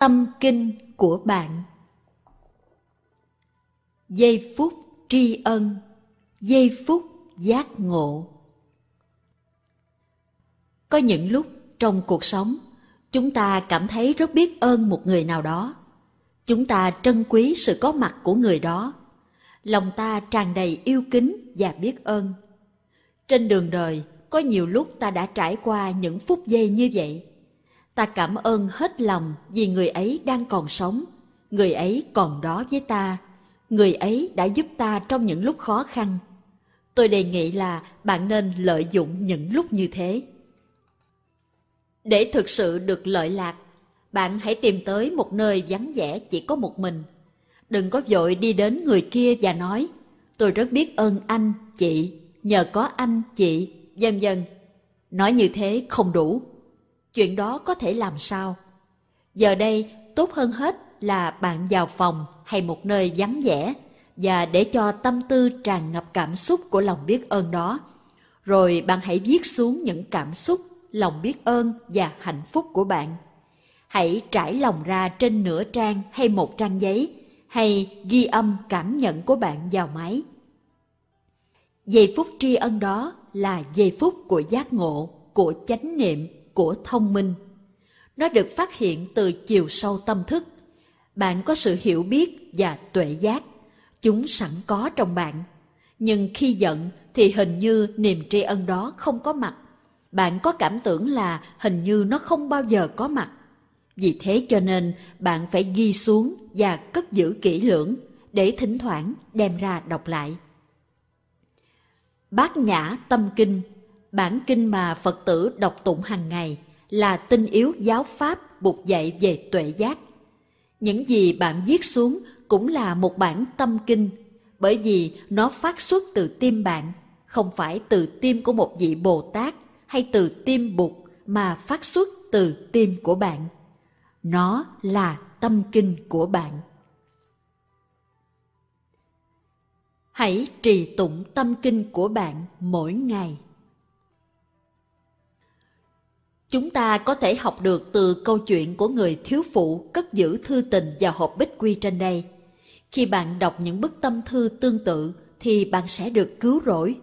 Tâm kinh của bạn. Giây phút tri ân, Giây phút giác ngộ. Có những lúc trong cuộc sống, Chúng ta cảm thấy rất biết ơn một người nào đó. Chúng ta trân quý sự có mặt của người đó. Lòng ta tràn đầy yêu kính và biết ơn. Trên đường đời, có nhiều lúc ta đã trải qua những phút giây như vậy ta cảm ơn hết lòng vì người ấy đang còn sống. Người ấy còn đó với ta. Người ấy đã giúp ta trong những lúc khó khăn. Tôi đề nghị là bạn nên lợi dụng những lúc như thế. Để thực sự được lợi lạc, bạn hãy tìm tới một nơi vắng vẻ chỉ có một mình. Đừng có vội đi đến người kia và nói, tôi rất biết ơn anh, chị. Nhờ có anh, chị. Vân vân. Nói như thế không đủ chuyện đó có thể làm sao? Giờ đây, tốt hơn hết là bạn vào phòng hay một nơi vắng vẻ và để cho tâm tư tràn ngập cảm xúc của lòng biết ơn đó. Rồi bạn hãy viết xuống những cảm xúc, lòng biết ơn và hạnh phúc của bạn. Hãy trải lòng ra trên nửa trang hay một trang giấy hay ghi âm cảm nhận của bạn vào máy. Giây phút tri ân đó là giây phút của giác ngộ, của chánh niệm của thông minh. Nó được phát hiện từ chiều sâu tâm thức. Bạn có sự hiểu biết và tuệ giác. Chúng sẵn có trong bạn. Nhưng khi giận thì hình như niềm tri ân đó không có mặt. Bạn có cảm tưởng là hình như nó không bao giờ có mặt. Vì thế cho nên bạn phải ghi xuống và cất giữ kỹ lưỡng để thỉnh thoảng đem ra đọc lại. Bát nhã tâm kinh bản kinh mà Phật tử đọc tụng hàng ngày là tinh yếu giáo pháp buộc dạy về tuệ giác. Những gì bạn viết xuống cũng là một bản tâm kinh, bởi vì nó phát xuất từ tim bạn, không phải từ tim của một vị Bồ Tát hay từ tim Bụt mà phát xuất từ tim của bạn. Nó là tâm kinh của bạn. Hãy trì tụng tâm kinh của bạn mỗi ngày. Chúng ta có thể học được từ câu chuyện của người thiếu phụ cất giữ thư tình và hộp bích quy trên đây. Khi bạn đọc những bức tâm thư tương tự thì bạn sẽ được cứu rỗi.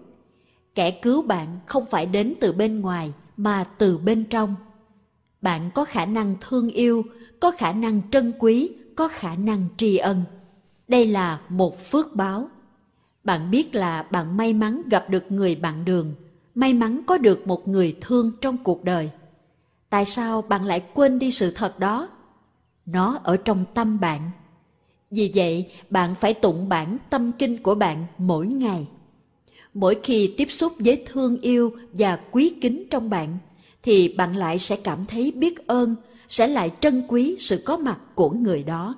Kẻ cứu bạn không phải đến từ bên ngoài mà từ bên trong. Bạn có khả năng thương yêu, có khả năng trân quý, có khả năng tri ân. Đây là một phước báo. Bạn biết là bạn may mắn gặp được người bạn đường, may mắn có được một người thương trong cuộc đời tại sao bạn lại quên đi sự thật đó? Nó ở trong tâm bạn. Vì vậy, bạn phải tụng bản tâm kinh của bạn mỗi ngày. Mỗi khi tiếp xúc với thương yêu và quý kính trong bạn, thì bạn lại sẽ cảm thấy biết ơn, sẽ lại trân quý sự có mặt của người đó.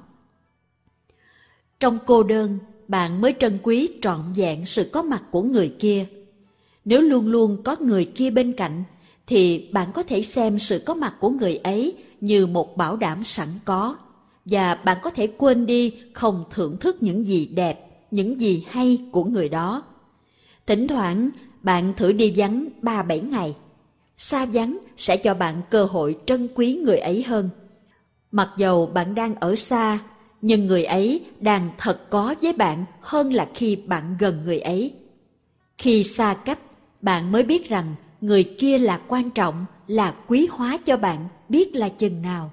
Trong cô đơn, bạn mới trân quý trọn vẹn sự có mặt của người kia. Nếu luôn luôn có người kia bên cạnh thì bạn có thể xem sự có mặt của người ấy như một bảo đảm sẵn có. Và bạn có thể quên đi không thưởng thức những gì đẹp, những gì hay của người đó. Thỉnh thoảng, bạn thử đi vắng ba bảy ngày. Xa vắng sẽ cho bạn cơ hội trân quý người ấy hơn. Mặc dầu bạn đang ở xa, nhưng người ấy đang thật có với bạn hơn là khi bạn gần người ấy. Khi xa cách, bạn mới biết rằng người kia là quan trọng, là quý hóa cho bạn, biết là chừng nào.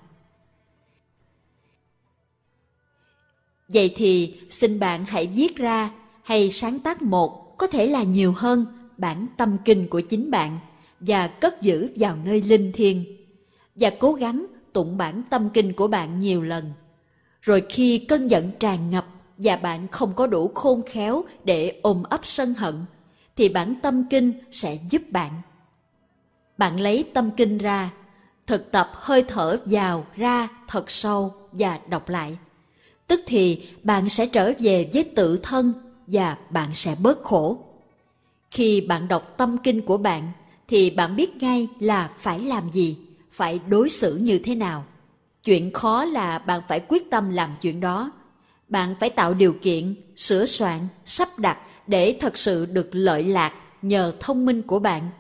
Vậy thì, xin bạn hãy viết ra, hay sáng tác một, có thể là nhiều hơn, bản tâm kinh của chính bạn, và cất giữ vào nơi linh thiêng. Và cố gắng tụng bản tâm kinh của bạn nhiều lần. Rồi khi cơn giận tràn ngập và bạn không có đủ khôn khéo để ôm ấp sân hận, thì bản tâm kinh sẽ giúp bạn bạn lấy tâm kinh ra, thực tập hơi thở vào ra thật sâu và đọc lại. Tức thì bạn sẽ trở về với tự thân và bạn sẽ bớt khổ. Khi bạn đọc tâm kinh của bạn thì bạn biết ngay là phải làm gì, phải đối xử như thế nào. Chuyện khó là bạn phải quyết tâm làm chuyện đó. Bạn phải tạo điều kiện, sửa soạn, sắp đặt để thật sự được lợi lạc nhờ thông minh của bạn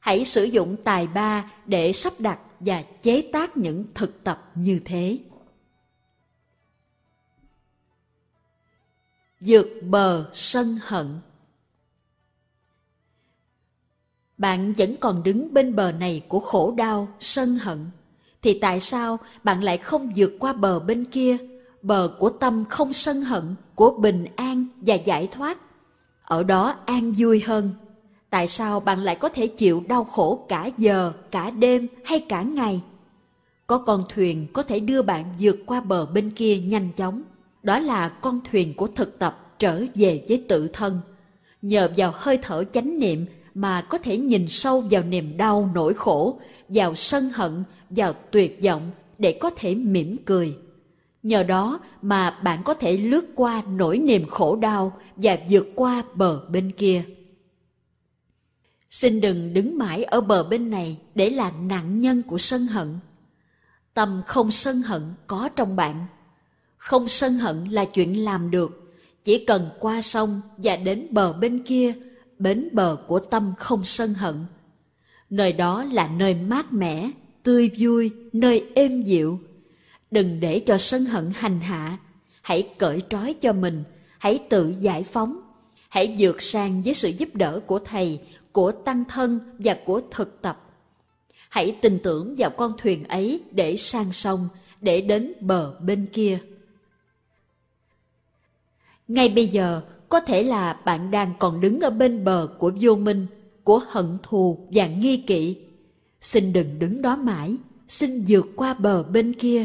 hãy sử dụng tài ba để sắp đặt và chế tác những thực tập như thế. vượt bờ sân hận Bạn vẫn còn đứng bên bờ này của khổ đau, sân hận. Thì tại sao bạn lại không vượt qua bờ bên kia, bờ của tâm không sân hận, của bình an và giải thoát? Ở đó an vui hơn tại sao bạn lại có thể chịu đau khổ cả giờ, cả đêm hay cả ngày? Có con thuyền có thể đưa bạn vượt qua bờ bên kia nhanh chóng. Đó là con thuyền của thực tập trở về với tự thân. Nhờ vào hơi thở chánh niệm mà có thể nhìn sâu vào niềm đau nỗi khổ, vào sân hận, vào tuyệt vọng để có thể mỉm cười. Nhờ đó mà bạn có thể lướt qua nỗi niềm khổ đau và vượt qua bờ bên kia xin đừng đứng mãi ở bờ bên này để là nạn nhân của sân hận. Tâm không sân hận có trong bạn. Không sân hận là chuyện làm được. Chỉ cần qua sông và đến bờ bên kia, bến bờ của tâm không sân hận. Nơi đó là nơi mát mẻ, tươi vui, nơi êm dịu. Đừng để cho sân hận hành hạ. Hãy cởi trói cho mình. Hãy tự giải phóng. Hãy vượt sang với sự giúp đỡ của thầy của tăng thân và của thực tập. Hãy tin tưởng vào con thuyền ấy để sang sông, để đến bờ bên kia. Ngay bây giờ, có thể là bạn đang còn đứng ở bên bờ của vô minh, của hận thù và nghi kỵ. Xin đừng đứng đó mãi, xin vượt qua bờ bên kia.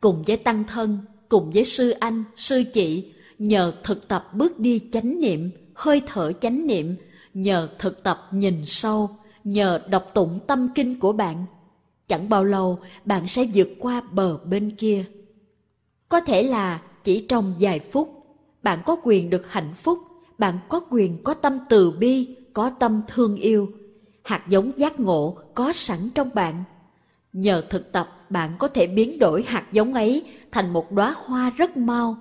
Cùng với tăng thân, cùng với sư anh, sư chị, nhờ thực tập bước đi chánh niệm, hơi thở chánh niệm nhờ thực tập nhìn sâu, nhờ đọc tụng tâm kinh của bạn, chẳng bao lâu bạn sẽ vượt qua bờ bên kia. Có thể là chỉ trong vài phút, bạn có quyền được hạnh phúc, bạn có quyền có tâm từ bi, có tâm thương yêu. Hạt giống giác ngộ có sẵn trong bạn. Nhờ thực tập, bạn có thể biến đổi hạt giống ấy thành một đóa hoa rất mau.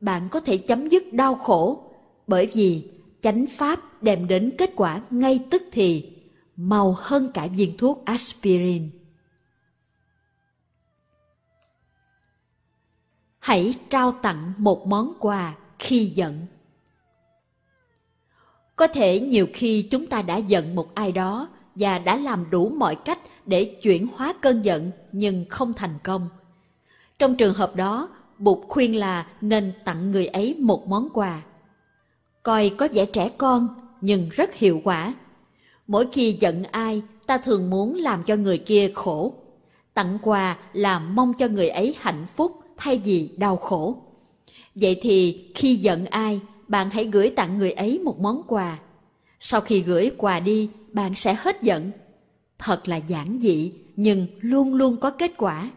Bạn có thể chấm dứt đau khổ, bởi vì chánh pháp đem đến kết quả ngay tức thì mau hơn cả viên thuốc aspirin. Hãy trao tặng một món quà khi giận. Có thể nhiều khi chúng ta đã giận một ai đó và đã làm đủ mọi cách để chuyển hóa cơn giận nhưng không thành công. Trong trường hợp đó, bụt khuyên là nên tặng người ấy một món quà coi có vẻ trẻ con, nhưng rất hiệu quả. Mỗi khi giận ai, ta thường muốn làm cho người kia khổ. Tặng quà là mong cho người ấy hạnh phúc thay vì đau khổ. Vậy thì khi giận ai, bạn hãy gửi tặng người ấy một món quà. Sau khi gửi quà đi, bạn sẽ hết giận. Thật là giản dị, nhưng luôn luôn có kết quả.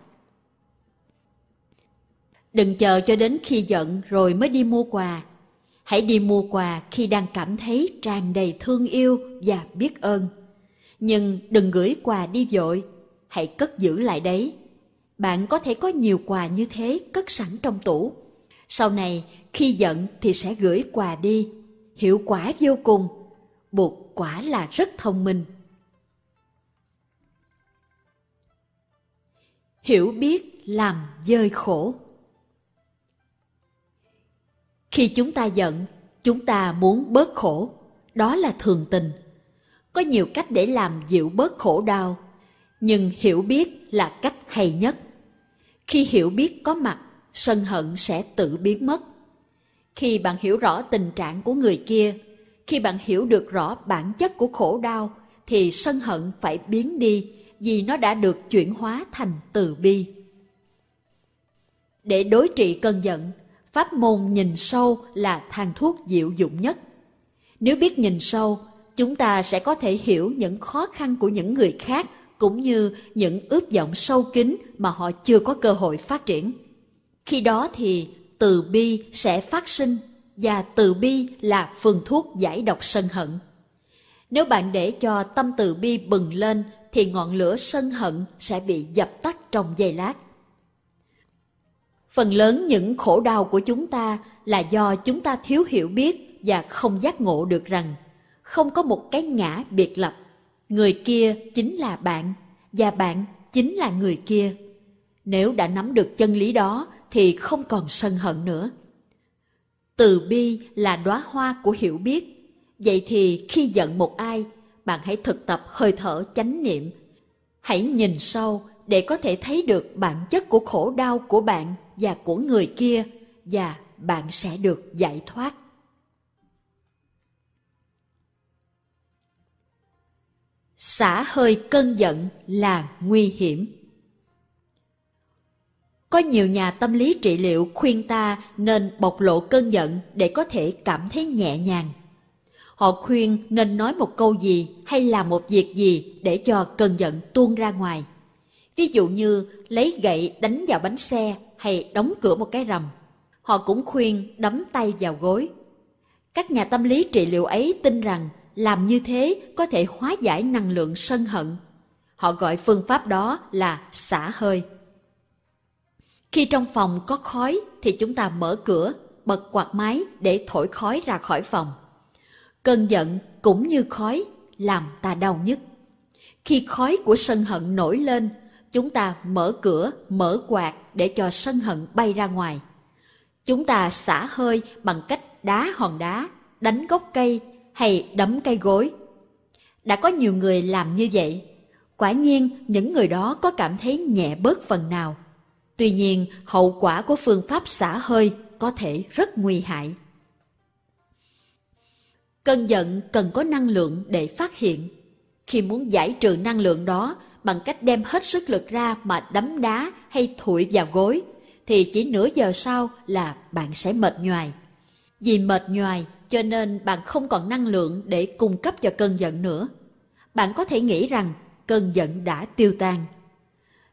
Đừng chờ cho đến khi giận rồi mới đi mua quà hãy đi mua quà khi đang cảm thấy tràn đầy thương yêu và biết ơn. Nhưng đừng gửi quà đi vội. Hãy cất giữ lại đấy. Bạn có thể có nhiều quà như thế cất sẵn trong tủ. Sau này, khi giận thì sẽ gửi quà đi. Hiệu quả vô cùng. Bụt quả là rất thông minh. Hiểu biết làm dơi khổ khi chúng ta giận, chúng ta muốn bớt khổ. Đó là thường tình. Có nhiều cách để làm dịu bớt khổ đau, nhưng hiểu biết là cách hay nhất. Khi hiểu biết có mặt, sân hận sẽ tự biến mất. Khi bạn hiểu rõ tình trạng của người kia, khi bạn hiểu được rõ bản chất của khổ đau, thì sân hận phải biến đi vì nó đã được chuyển hóa thành từ bi. Để đối trị cơn giận pháp môn nhìn sâu là thang thuốc diệu dụng nhất. Nếu biết nhìn sâu, chúng ta sẽ có thể hiểu những khó khăn của những người khác cũng như những ước vọng sâu kín mà họ chưa có cơ hội phát triển. Khi đó thì từ bi sẽ phát sinh và từ bi là phương thuốc giải độc sân hận. Nếu bạn để cho tâm từ bi bừng lên thì ngọn lửa sân hận sẽ bị dập tắt trong giây lát phần lớn những khổ đau của chúng ta là do chúng ta thiếu hiểu biết và không giác ngộ được rằng không có một cái ngã biệt lập người kia chính là bạn và bạn chính là người kia nếu đã nắm được chân lý đó thì không còn sân hận nữa Từ bi là đóa hoa của hiểu biết. Vậy thì khi giận một ai, bạn hãy thực tập hơi thở chánh niệm. Hãy nhìn sâu để có thể thấy được bản chất của khổ đau của bạn và của người kia, và bạn sẽ được giải thoát. Xả hơi cơn giận là nguy hiểm. Có nhiều nhà tâm lý trị liệu khuyên ta nên bộc lộ cơn giận để có thể cảm thấy nhẹ nhàng. Họ khuyên nên nói một câu gì hay làm một việc gì để cho cơn giận tuôn ra ngoài. Ví dụ như lấy gậy đánh vào bánh xe hay đóng cửa một cái rầm. Họ cũng khuyên đấm tay vào gối. Các nhà tâm lý trị liệu ấy tin rằng làm như thế có thể hóa giải năng lượng sân hận. Họ gọi phương pháp đó là xả hơi. Khi trong phòng có khói thì chúng ta mở cửa, bật quạt máy để thổi khói ra khỏi phòng. Cơn giận cũng như khói làm ta đau nhất. Khi khói của sân hận nổi lên, chúng ta mở cửa, mở quạt để cho sân hận bay ra ngoài. Chúng ta xả hơi bằng cách đá hòn đá, đánh gốc cây hay đấm cây gối. Đã có nhiều người làm như vậy. Quả nhiên những người đó có cảm thấy nhẹ bớt phần nào. Tuy nhiên hậu quả của phương pháp xả hơi có thể rất nguy hại. Cơn giận cần có năng lượng để phát hiện. Khi muốn giải trừ năng lượng đó bằng cách đem hết sức lực ra mà đấm đá hay thổi vào gối, thì chỉ nửa giờ sau là bạn sẽ mệt nhoài. Vì mệt nhoài cho nên bạn không còn năng lượng để cung cấp cho cơn giận nữa. Bạn có thể nghĩ rằng cơn giận đã tiêu tan.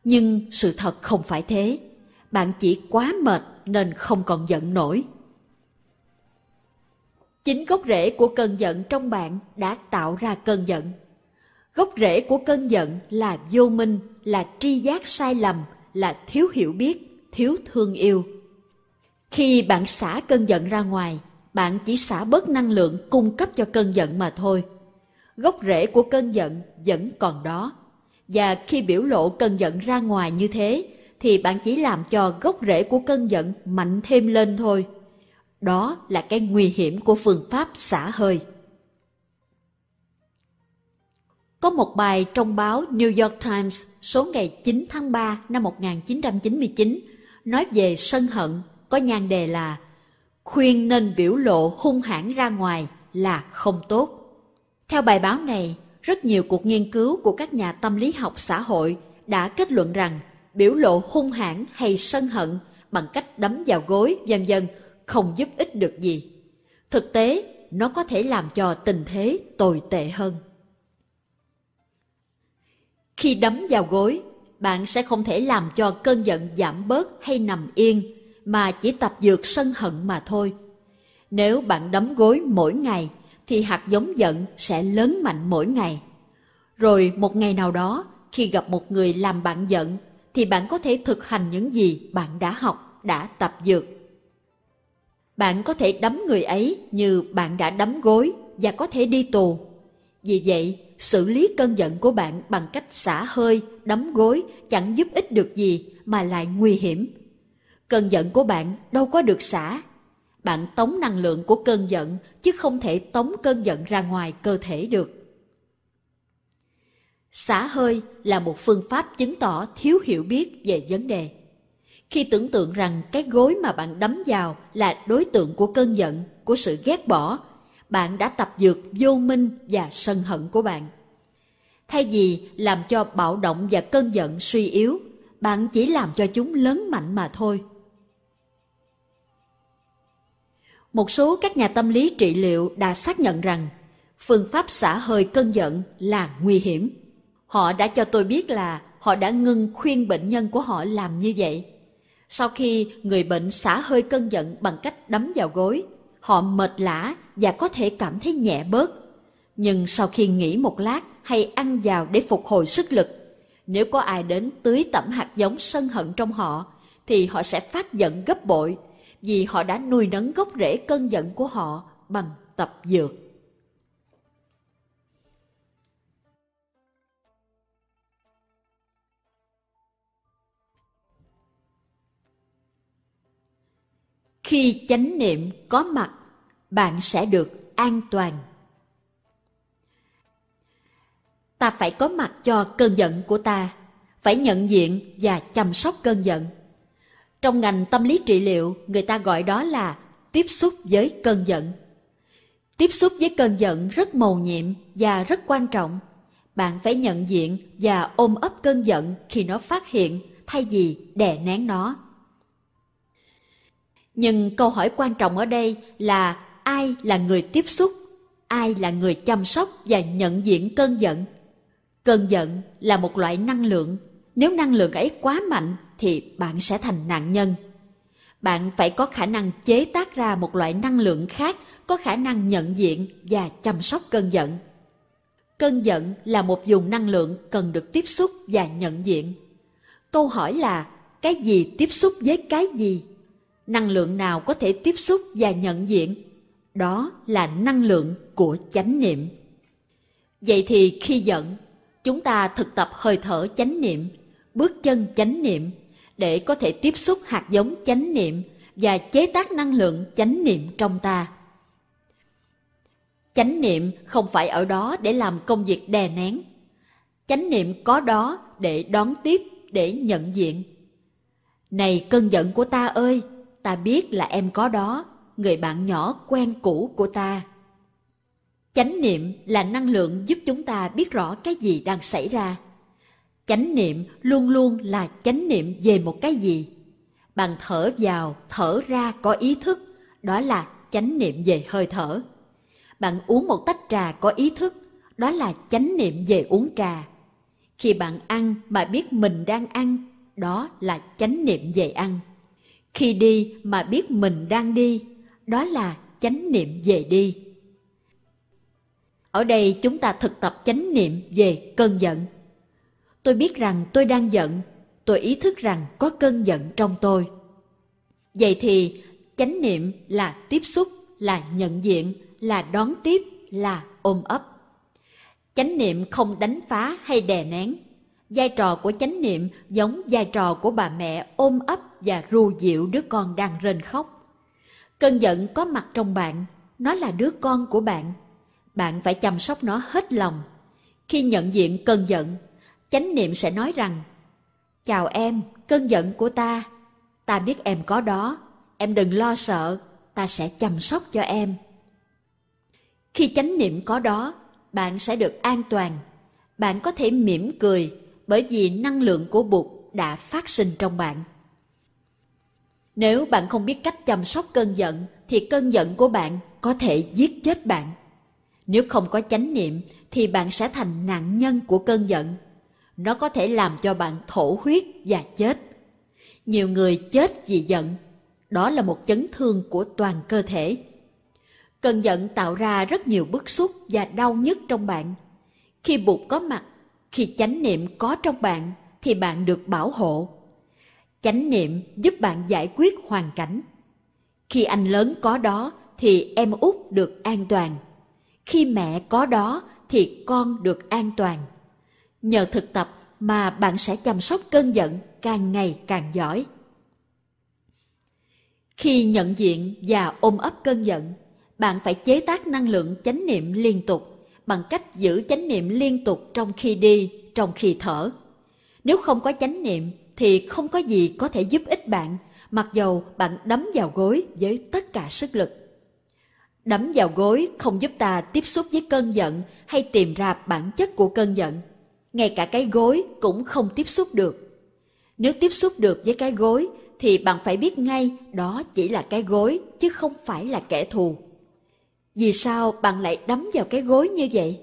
Nhưng sự thật không phải thế. Bạn chỉ quá mệt nên không còn giận nổi. Chính gốc rễ của cơn giận trong bạn đã tạo ra cơn giận. Gốc rễ của cơn giận là vô minh, là tri giác sai lầm, là thiếu hiểu biết, thiếu thương yêu. Khi bạn xả cơn giận ra ngoài, bạn chỉ xả bớt năng lượng cung cấp cho cơn giận mà thôi. Gốc rễ của cơn giận vẫn còn đó. Và khi biểu lộ cơn giận ra ngoài như thế, thì bạn chỉ làm cho gốc rễ của cơn giận mạnh thêm lên thôi. Đó là cái nguy hiểm của phương pháp xả hơi. Có một bài trong báo New York Times số ngày 9 tháng 3 năm 1999 nói về sân hận có nhan đề là khuyên nên biểu lộ hung hãn ra ngoài là không tốt. Theo bài báo này, rất nhiều cuộc nghiên cứu của các nhà tâm lý học xã hội đã kết luận rằng biểu lộ hung hãn hay sân hận bằng cách đấm vào gối vân vân không giúp ích được gì. Thực tế, nó có thể làm cho tình thế tồi tệ hơn. Khi đấm vào gối, bạn sẽ không thể làm cho cơn giận giảm bớt hay nằm yên, mà chỉ tập dược sân hận mà thôi. Nếu bạn đấm gối mỗi ngày, thì hạt giống giận sẽ lớn mạnh mỗi ngày. Rồi một ngày nào đó, khi gặp một người làm bạn giận, thì bạn có thể thực hành những gì bạn đã học, đã tập dược. Bạn có thể đấm người ấy như bạn đã đấm gối và có thể đi tù. Vì vậy, xử lý cơn giận của bạn bằng cách xả hơi, đấm gối chẳng giúp ích được gì mà lại nguy hiểm. Cơn giận của bạn đâu có được xả. Bạn tống năng lượng của cơn giận chứ không thể tống cơn giận ra ngoài cơ thể được. Xả hơi là một phương pháp chứng tỏ thiếu hiểu biết về vấn đề. Khi tưởng tượng rằng cái gối mà bạn đấm vào là đối tượng của cơn giận, của sự ghét bỏ, bạn đã tập dược vô minh và sân hận của bạn. Thay vì làm cho bạo động và cơn giận suy yếu, bạn chỉ làm cho chúng lớn mạnh mà thôi. Một số các nhà tâm lý trị liệu đã xác nhận rằng phương pháp xả hơi cơn giận là nguy hiểm. Họ đã cho tôi biết là họ đã ngưng khuyên bệnh nhân của họ làm như vậy. Sau khi người bệnh xả hơi cơn giận bằng cách đấm vào gối, họ mệt lã và có thể cảm thấy nhẹ bớt. Nhưng sau khi nghỉ một lát hay ăn vào để phục hồi sức lực, nếu có ai đến tưới tẩm hạt giống sân hận trong họ, thì họ sẽ phát giận gấp bội vì họ đã nuôi nấng gốc rễ cơn giận của họ bằng tập dược. khi chánh niệm có mặt bạn sẽ được an toàn. Ta phải có mặt cho cơn giận của ta, phải nhận diện và chăm sóc cơn giận. Trong ngành tâm lý trị liệu, người ta gọi đó là tiếp xúc với cơn giận. Tiếp xúc với cơn giận rất mầu nhiệm và rất quan trọng. Bạn phải nhận diện và ôm ấp cơn giận khi nó phát hiện thay vì đè nén nó. Nhưng câu hỏi quan trọng ở đây là ai là người tiếp xúc? Ai là người chăm sóc và nhận diện cơn giận? Cơn giận là một loại năng lượng. Nếu năng lượng ấy quá mạnh thì bạn sẽ thành nạn nhân. Bạn phải có khả năng chế tác ra một loại năng lượng khác có khả năng nhận diện và chăm sóc cơn giận. Cơn giận là một vùng năng lượng cần được tiếp xúc và nhận diện. Câu hỏi là, cái gì tiếp xúc với cái gì? Năng lượng nào có thể tiếp xúc và nhận diện? Đó là năng lượng của chánh niệm. Vậy thì khi giận, chúng ta thực tập hơi thở chánh niệm, bước chân chánh niệm để có thể tiếp xúc hạt giống chánh niệm và chế tác năng lượng chánh niệm trong ta. Chánh niệm không phải ở đó để làm công việc đè nén. Chánh niệm có đó để đón tiếp, để nhận diện. Này cơn giận của ta ơi, ta biết là em có đó người bạn nhỏ quen cũ của ta. Chánh niệm là năng lượng giúp chúng ta biết rõ cái gì đang xảy ra. Chánh niệm luôn luôn là chánh niệm về một cái gì. Bạn thở vào, thở ra có ý thức, đó là chánh niệm về hơi thở. Bạn uống một tách trà có ý thức, đó là chánh niệm về uống trà. Khi bạn ăn mà biết mình đang ăn, đó là chánh niệm về ăn. Khi đi mà biết mình đang đi đó là chánh niệm về đi. Ở đây chúng ta thực tập chánh niệm về cơn giận. Tôi biết rằng tôi đang giận, tôi ý thức rằng có cơn giận trong tôi. Vậy thì chánh niệm là tiếp xúc, là nhận diện, là đón tiếp, là ôm ấp. Chánh niệm không đánh phá hay đè nén. Vai trò của chánh niệm giống vai trò của bà mẹ ôm ấp và ru dịu đứa con đang rên khóc cơn giận có mặt trong bạn, nó là đứa con của bạn. Bạn phải chăm sóc nó hết lòng. Khi nhận diện cơn giận, chánh niệm sẽ nói rằng, chào em, cơn giận của ta. Ta biết em có đó. Em đừng lo sợ, ta sẽ chăm sóc cho em. Khi chánh niệm có đó, bạn sẽ được an toàn. Bạn có thể mỉm cười bởi vì năng lượng của bụt đã phát sinh trong bạn nếu bạn không biết cách chăm sóc cơn giận, thì cơn giận của bạn có thể giết chết bạn. Nếu không có chánh niệm, thì bạn sẽ thành nạn nhân của cơn giận. Nó có thể làm cho bạn thổ huyết và chết. Nhiều người chết vì giận. Đó là một chấn thương của toàn cơ thể. Cơn giận tạo ra rất nhiều bức xúc và đau nhức trong bạn. Khi bụt có mặt, khi chánh niệm có trong bạn, thì bạn được bảo hộ chánh niệm giúp bạn giải quyết hoàn cảnh. Khi anh lớn có đó thì em út được an toàn. Khi mẹ có đó thì con được an toàn. Nhờ thực tập mà bạn sẽ chăm sóc cơn giận càng ngày càng giỏi. Khi nhận diện và ôm ấp cơn giận, bạn phải chế tác năng lượng chánh niệm liên tục bằng cách giữ chánh niệm liên tục trong khi đi, trong khi thở. Nếu không có chánh niệm thì không có gì có thể giúp ích bạn, mặc dầu bạn đấm vào gối với tất cả sức lực. Đấm vào gối không giúp ta tiếp xúc với cơn giận hay tìm ra bản chất của cơn giận. Ngay cả cái gối cũng không tiếp xúc được. Nếu tiếp xúc được với cái gối thì bạn phải biết ngay đó chỉ là cái gối chứ không phải là kẻ thù. Vì sao bạn lại đấm vào cái gối như vậy?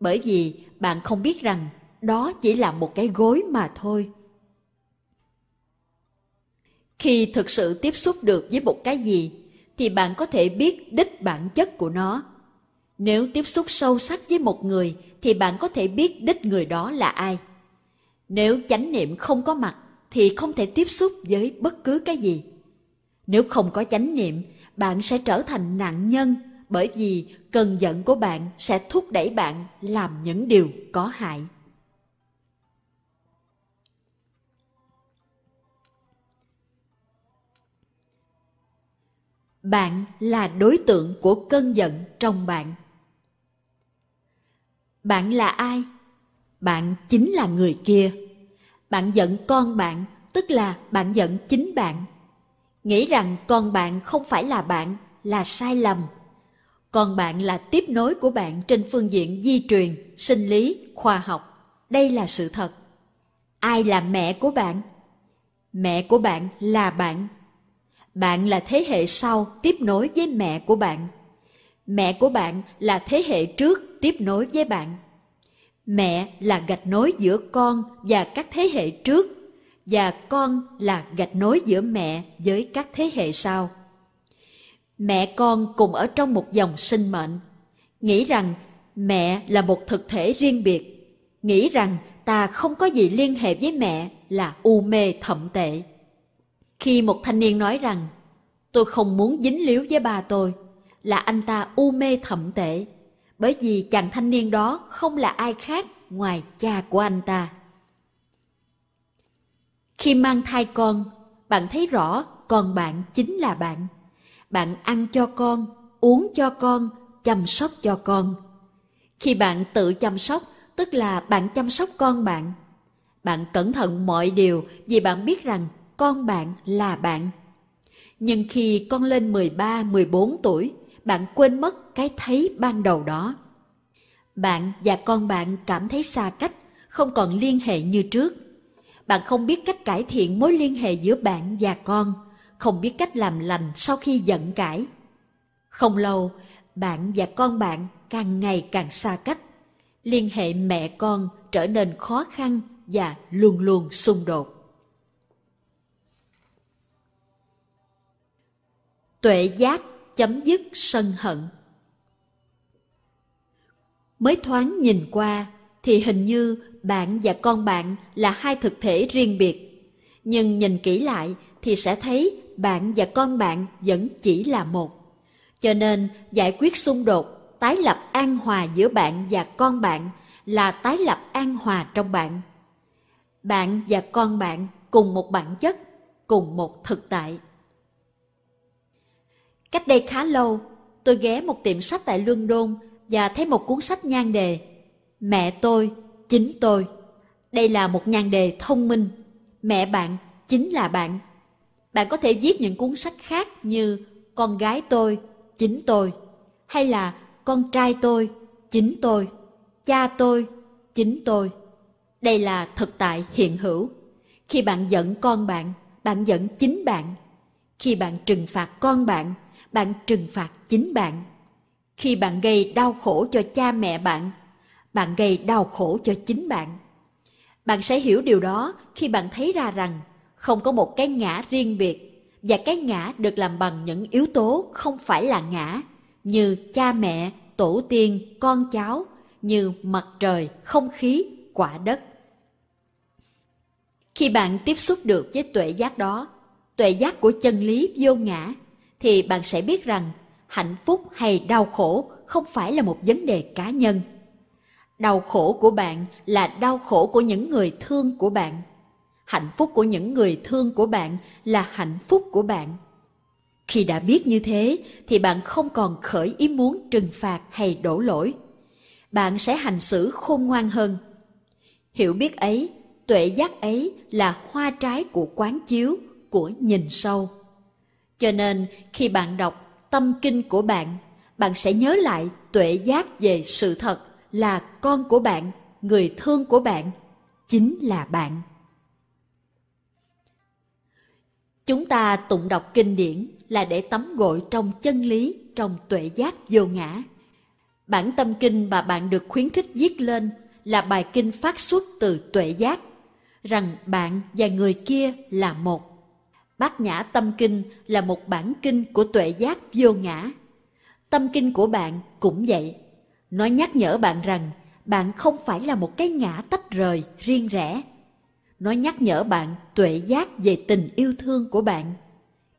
Bởi vì bạn không biết rằng đó chỉ là một cái gối mà thôi khi thực sự tiếp xúc được với một cái gì, thì bạn có thể biết đích bản chất của nó. Nếu tiếp xúc sâu sắc với một người, thì bạn có thể biết đích người đó là ai. Nếu chánh niệm không có mặt, thì không thể tiếp xúc với bất cứ cái gì. Nếu không có chánh niệm, bạn sẽ trở thành nạn nhân bởi vì cơn giận của bạn sẽ thúc đẩy bạn làm những điều có hại. Bạn là đối tượng của cơn giận trong bạn. Bạn là ai? Bạn chính là người kia. Bạn giận con bạn, tức là bạn giận chính bạn. Nghĩ rằng con bạn không phải là bạn là sai lầm. Con bạn là tiếp nối của bạn trên phương diện di truyền, sinh lý, khoa học. Đây là sự thật. Ai là mẹ của bạn? Mẹ của bạn là bạn bạn là thế hệ sau tiếp nối với mẹ của bạn. Mẹ của bạn là thế hệ trước tiếp nối với bạn. Mẹ là gạch nối giữa con và các thế hệ trước, và con là gạch nối giữa mẹ với các thế hệ sau. Mẹ con cùng ở trong một dòng sinh mệnh. Nghĩ rằng mẹ là một thực thể riêng biệt. Nghĩ rằng ta không có gì liên hệ với mẹ là u mê thậm tệ khi một thanh niên nói rằng, tôi không muốn dính líu với bà tôi, là anh ta u mê thậm tệ bởi vì chàng thanh niên đó không là ai khác ngoài cha của anh ta. Khi mang thai con, bạn thấy rõ con bạn chính là bạn. Bạn ăn cho con, uống cho con, chăm sóc cho con. Khi bạn tự chăm sóc, tức là bạn chăm sóc con bạn bạn cẩn thận mọi điều vì bạn biết rằng con bạn là bạn nhưng khi con lên 13, 14 tuổi, bạn quên mất cái thấy ban đầu đó. Bạn và con bạn cảm thấy xa cách, không còn liên hệ như trước. Bạn không biết cách cải thiện mối liên hệ giữa bạn và con, không biết cách làm lành sau khi giận cãi. Không lâu, bạn và con bạn càng ngày càng xa cách. Liên hệ mẹ con trở nên khó khăn và luôn luôn xung đột. Tuệ giác chấm dứt sân hận. Mới thoáng nhìn qua thì hình như bạn và con bạn là hai thực thể riêng biệt. Nhưng nhìn kỹ lại thì sẽ thấy bạn và con bạn vẫn chỉ là một. Cho nên giải quyết xung đột, tái lập an hòa giữa bạn và con bạn là tái lập an hòa trong bạn. Bạn và con bạn cùng một bản chất, cùng một thực tại. Cách đây khá lâu, tôi ghé một tiệm sách tại London và thấy một cuốn sách nhan đề Mẹ tôi, chính tôi. Đây là một nhan đề thông minh. Mẹ bạn chính là bạn. Bạn có thể viết những cuốn sách khác như Con gái tôi, chính tôi. Hay là Con trai tôi, chính tôi. Cha tôi, chính tôi. Đây là thực tại hiện hữu. Khi bạn giận con bạn, bạn giận chính bạn. Khi bạn trừng phạt con bạn, bạn trừng phạt chính bạn. Khi bạn gây đau khổ cho cha mẹ bạn bạn gây đau khổ cho chính bạn. Bạn sẽ hiểu điều đó khi bạn thấy ra rằng không có một cái ngã riêng biệt và cái ngã được làm bằng những yếu tố không phải là ngã như cha mẹ, tổ tiên, con cháu, như mặt trời, không khí, quả đất. Khi bạn tiếp xúc được với tuệ giác đó, tuệ giác của chân lý vô ngã thì bạn sẽ biết rằng hạnh phúc hay đau khổ không phải là một vấn đề cá nhân. Đau khổ của bạn là đau khổ của những người thương của bạn. Hạnh phúc của những người thương của bạn là hạnh phúc của bạn. Khi đã biết như thế, thì bạn không còn khởi ý muốn trừng phạt hay đổ lỗi. Bạn sẽ hành xử khôn ngoan hơn. Hiểu biết ấy, tuệ giác ấy là hoa trái của quán chiếu, của nhìn sâu cho nên khi bạn đọc tâm kinh của bạn, bạn sẽ nhớ lại tuệ giác về sự thật là con của bạn, người thương của bạn, chính là bạn. Chúng ta tụng đọc kinh điển là để tắm gội trong chân lý, trong tuệ giác vô ngã. Bản tâm kinh mà bạn được khuyến khích viết lên là bài kinh phát xuất từ tuệ giác, rằng bạn và người kia là một Bát Nhã Tâm Kinh là một bản kinh của tuệ giác vô ngã. Tâm kinh của bạn cũng vậy. Nó nhắc nhở bạn rằng bạn không phải là một cái ngã tách rời, riêng rẽ. Nó nhắc nhở bạn tuệ giác về tình yêu thương của bạn.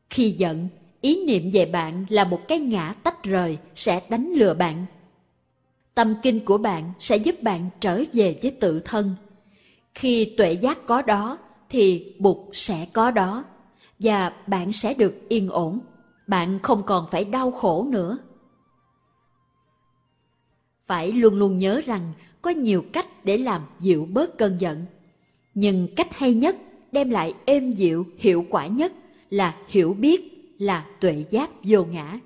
Khi giận, ý niệm về bạn là một cái ngã tách rời sẽ đánh lừa bạn. Tâm kinh của bạn sẽ giúp bạn trở về với tự thân. Khi tuệ giác có đó, thì bụt sẽ có đó và bạn sẽ được yên ổn. bạn không còn phải đau khổ nữa. Phải luôn luôn nhớ rằng có nhiều cách để làm dịu bớt cơn giận. Nhưng cách hay nhất đem lại êm dịu, hiệu quả nhất là hiểu biết là tuệ giác vô ngã.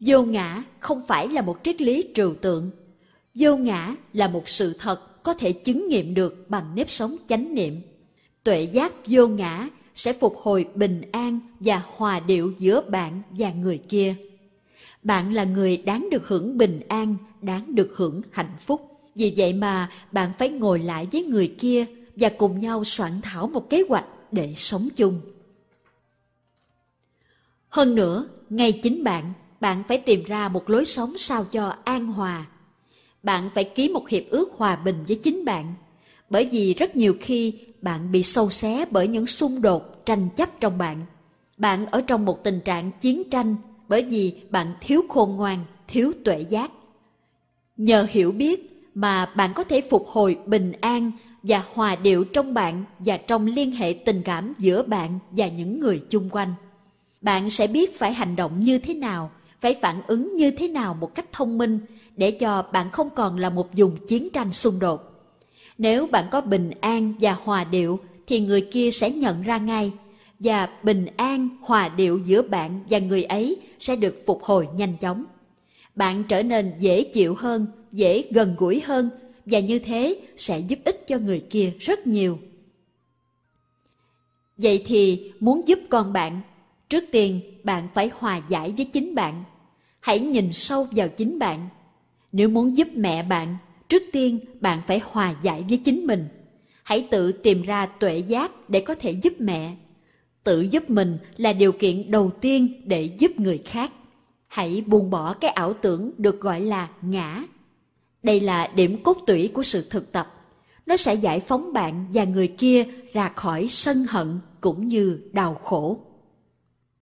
Vô ngã không phải là một triết lý trừu tượng. Vô ngã là một sự thật có thể chứng nghiệm được bằng nếp sống chánh niệm. Tuệ giác vô ngã sẽ phục hồi bình an và hòa điệu giữa bạn và người kia. Bạn là người đáng được hưởng bình an, đáng được hưởng hạnh phúc. Vì vậy mà bạn phải ngồi lại với người kia và cùng nhau soạn thảo một kế hoạch để sống chung. Hơn nữa, ngay chính bạn bạn phải tìm ra một lối sống sao cho an hòa. Bạn phải ký một hiệp ước hòa bình với chính bạn. Bởi vì rất nhiều khi bạn bị sâu xé bởi những xung đột tranh chấp trong bạn. Bạn ở trong một tình trạng chiến tranh bởi vì bạn thiếu khôn ngoan, thiếu tuệ giác. Nhờ hiểu biết mà bạn có thể phục hồi bình an và hòa điệu trong bạn và trong liên hệ tình cảm giữa bạn và những người chung quanh. Bạn sẽ biết phải hành động như thế nào, phải phản ứng như thế nào một cách thông minh để cho bạn không còn là một vùng chiến tranh xung đột nếu bạn có bình an và hòa điệu, thì người kia sẽ nhận ra ngay. Và bình an, hòa điệu giữa bạn và người ấy sẽ được phục hồi nhanh chóng. Bạn trở nên dễ chịu hơn, dễ gần gũi hơn, và như thế sẽ giúp ích cho người kia rất nhiều. Vậy thì muốn giúp con bạn, trước tiên bạn phải hòa giải với chính bạn. Hãy nhìn sâu vào chính bạn. Nếu muốn giúp mẹ bạn trước tiên, bạn phải hòa giải với chính mình. Hãy tự tìm ra tuệ giác để có thể giúp mẹ. Tự giúp mình là điều kiện đầu tiên để giúp người khác. Hãy buông bỏ cái ảo tưởng được gọi là ngã. Đây là điểm cốt tủy của sự thực tập. Nó sẽ giải phóng bạn và người kia ra khỏi sân hận cũng như đau khổ.